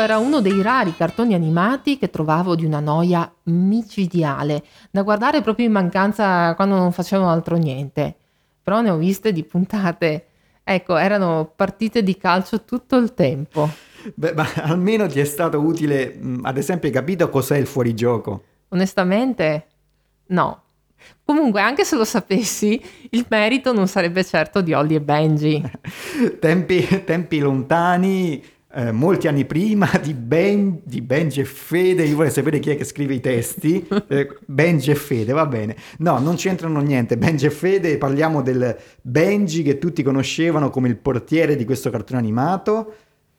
era uno dei rari cartoni animati che trovavo di una noia micidiale, da guardare proprio in mancanza quando non facevo altro niente. Però ne ho viste di puntate. Ecco, erano partite di calcio tutto il tempo. Beh, ma almeno ti è stato utile, mm, ad esempio, hai capito cos'è il fuorigioco? Onestamente, no. Comunque, anche se lo sapessi, il merito non sarebbe certo di Ollie e Benji. tempi, tempi lontani, eh, molti anni prima di, ben, di, Benji e Fede, io vorrei sapere chi è che scrive i testi, eh, Benji e Fede, va bene. No, non c'entrano niente, Benji e Fede, parliamo del Benji che tutti conoscevano come il portiere di questo cartone animato,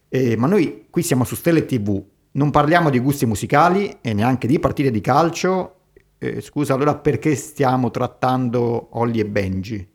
eh, ma noi qui siamo su Stelle TV, non parliamo di gusti musicali e neanche di partite di calcio. Eh, scusa, allora perché stiamo trattando Ollie e Benji?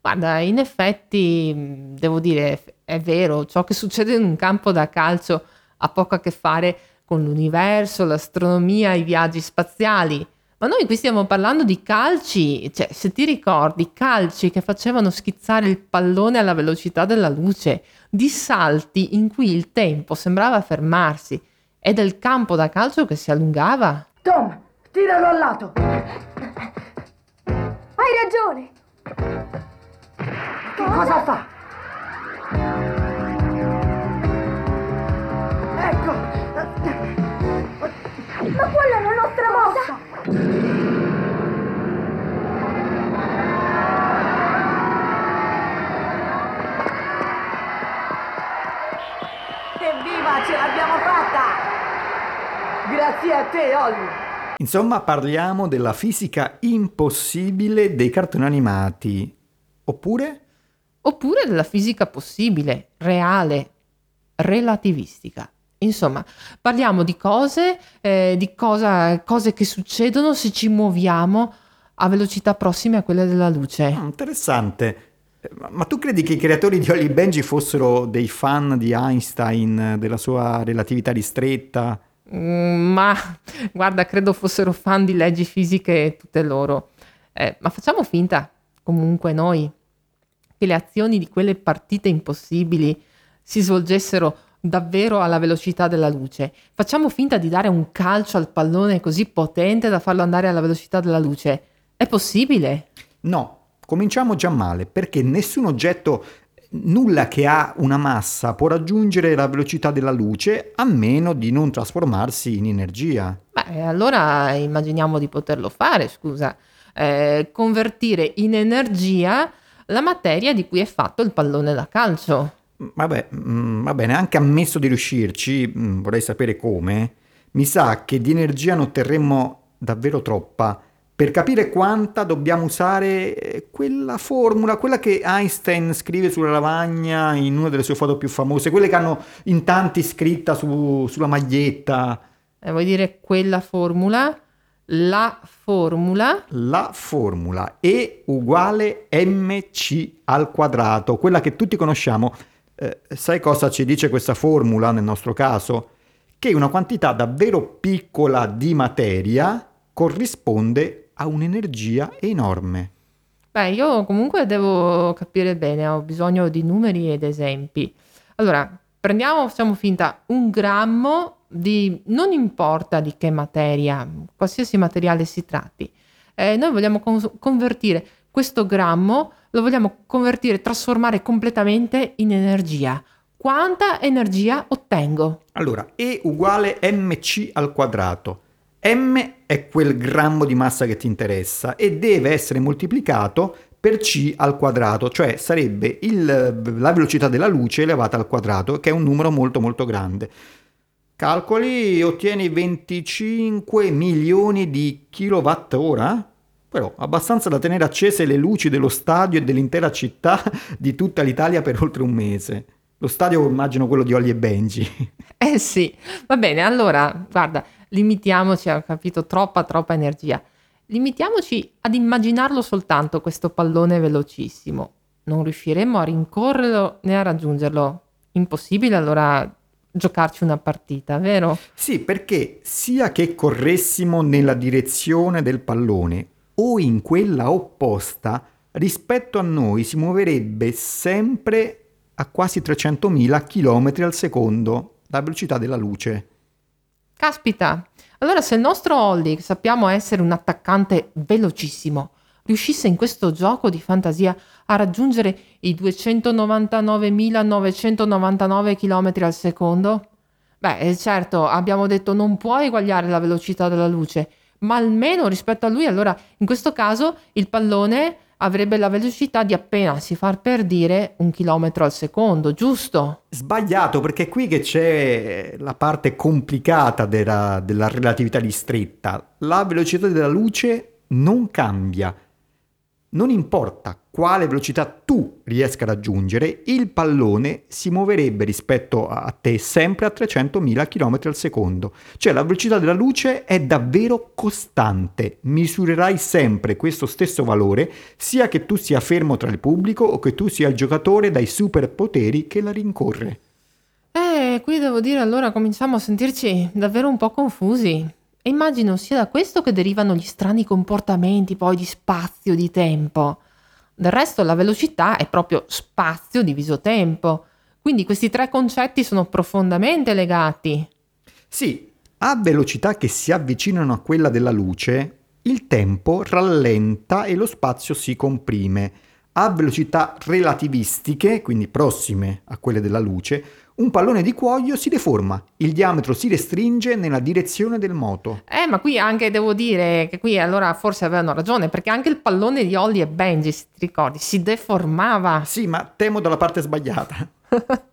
Guarda, in effetti devo dire, è vero, ciò che succede in un campo da calcio ha poco a che fare con l'universo, l'astronomia, i viaggi spaziali. Ma noi qui stiamo parlando di calci, cioè se ti ricordi, calci che facevano schizzare il pallone alla velocità della luce, di salti in cui il tempo sembrava fermarsi e del campo da calcio che si allungava. Tom, tiralo al lato! Hai ragione! Che cosa fa? Ecco! Ma quella è la nostra mossa! Evviva, ce l'abbiamo fatta! Grazie a te, Olli! Insomma, parliamo della fisica impossibile dei cartoni animati. Oppure? Oppure della fisica possibile, reale, relativistica. Insomma, parliamo di cose, eh, di cosa, cose che succedono se ci muoviamo a velocità prossime a quelle della luce. Ah, interessante. Ma tu credi che i creatori di Holly Benji fossero dei fan di Einstein, della sua relatività ristretta? Mm, ma guarda, credo fossero fan di leggi fisiche tutte loro. Eh, ma facciamo finta, comunque noi, che le azioni di quelle partite impossibili si svolgessero davvero alla velocità della luce. Facciamo finta di dare un calcio al pallone così potente da farlo andare alla velocità della luce. È possibile? No, cominciamo già male, perché nessun oggetto, nulla che ha una massa può raggiungere la velocità della luce a meno di non trasformarsi in energia. Beh, allora immaginiamo di poterlo fare, scusa. Eh, convertire in energia la materia di cui è fatto il pallone da calcio. Vabbè, mm, va bene, anche ammesso di riuscirci, mm, vorrei sapere come, mi sa che di energia ne otterremmo davvero troppa. Per capire quanta dobbiamo usare eh, quella formula, quella che Einstein scrive sulla lavagna in una delle sue foto più famose, quelle che hanno in tanti scritta su, sulla maglietta. Eh, vuoi dire quella formula? La formula. La formula E uguale mc al quadrato, quella che tutti conosciamo. Eh, sai cosa ci dice questa formula nel nostro caso? Che una quantità davvero piccola di materia corrisponde a un'energia enorme. Beh, io comunque devo capire bene, ho bisogno di numeri ed esempi. Allora, prendiamo, facciamo finta, un grammo di, non importa di che materia, qualsiasi materiale si tratti, eh, noi vogliamo con- convertire questo grammo, lo vogliamo convertire, trasformare completamente in energia. Quanta energia ottengo? Allora, E uguale mc al quadrato. M è quel grammo di massa che ti interessa e deve essere moltiplicato per c al quadrato, cioè sarebbe il, la velocità della luce elevata al quadrato, che è un numero molto molto grande. Calcoli, ottieni 25 milioni di kilowattora? Però abbastanza da tenere accese le luci dello stadio e dell'intera città di tutta l'Italia per oltre un mese. Lo stadio immagino quello di Olli e Benji. Eh sì, va bene, allora, guarda, limitiamoci, ho capito, troppa, troppa energia. Limitiamoci ad immaginarlo soltanto questo pallone velocissimo. Non riusciremo a rincorrerlo né a raggiungerlo. Impossibile allora giocarci una partita, vero? Sì, perché sia che corressimo nella direzione del pallone o in quella opposta, rispetto a noi si muoverebbe sempre a quasi 300.000 km al secondo. la velocità della luce. Caspita! Allora se il nostro Holly, sappiamo essere un attaccante velocissimo, riuscisse in questo gioco di fantasia a raggiungere i 299.999 km al secondo? Beh, eh, certo, abbiamo detto non può eguagliare la velocità della luce, ma almeno rispetto a lui, allora in questo caso il pallone avrebbe la velocità di appena si far per dire un chilometro al secondo, giusto? Sbagliato, perché è qui che c'è la parte complicata della, della relatività ristretta. La velocità della luce non cambia non importa quale velocità tu riesca a raggiungere, il pallone si muoverebbe rispetto a te sempre a 300.000 km al secondo. Cioè la velocità della luce è davvero costante, misurerai sempre questo stesso valore, sia che tu sia fermo tra il pubblico o che tu sia il giocatore dai superpoteri che la rincorre. Eh, qui devo dire allora cominciamo a sentirci davvero un po' confusi. E immagino sia da questo che derivano gli strani comportamenti poi di spazio, di tempo. Del resto la velocità è proprio spazio diviso tempo. Quindi questi tre concetti sono profondamente legati. Sì, a velocità che si avvicinano a quella della luce, il tempo rallenta e lo spazio si comprime. A velocità relativistiche, quindi prossime a quelle della luce, un pallone di cuoio si deforma, il diametro si restringe nella direzione del moto. Eh, ma qui anche devo dire che qui allora forse avevano ragione, perché anche il pallone di Holly e Benji, se ti ricordi, si deformava. Sì, ma temo dalla parte sbagliata.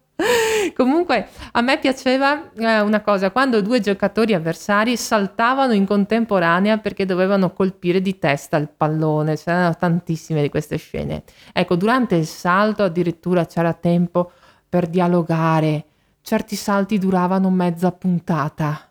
Comunque a me piaceva eh, una cosa, quando due giocatori avversari saltavano in contemporanea perché dovevano colpire di testa il pallone, c'erano tantissime di queste scene. Ecco, durante il salto addirittura c'era tempo per dialogare. Certi salti duravano mezza puntata.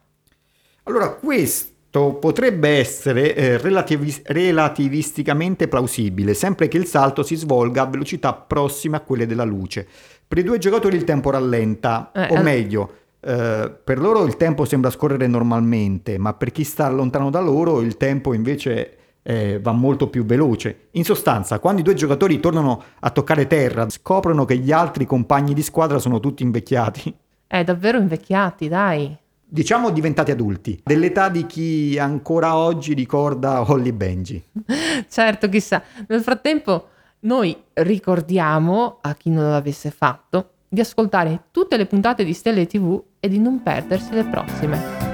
Allora, questo potrebbe essere eh, relativi- relativisticamente plausibile, sempre che il salto si svolga a velocità prossime a quelle della luce. Per i due giocatori il tempo rallenta, eh, o meglio, eh, per loro il tempo sembra scorrere normalmente, ma per chi sta lontano da loro il tempo invece eh, va molto più veloce. In sostanza, quando i due giocatori tornano a toccare terra, scoprono che gli altri compagni di squadra sono tutti invecchiati. Eh, davvero invecchiati, dai. Diciamo diventati adulti, dell'età di chi ancora oggi ricorda Holly Benji. certo, chissà. Nel frattempo, noi ricordiamo a chi non l'avesse fatto di ascoltare tutte le puntate di Stelle TV e di non perdersi le prossime.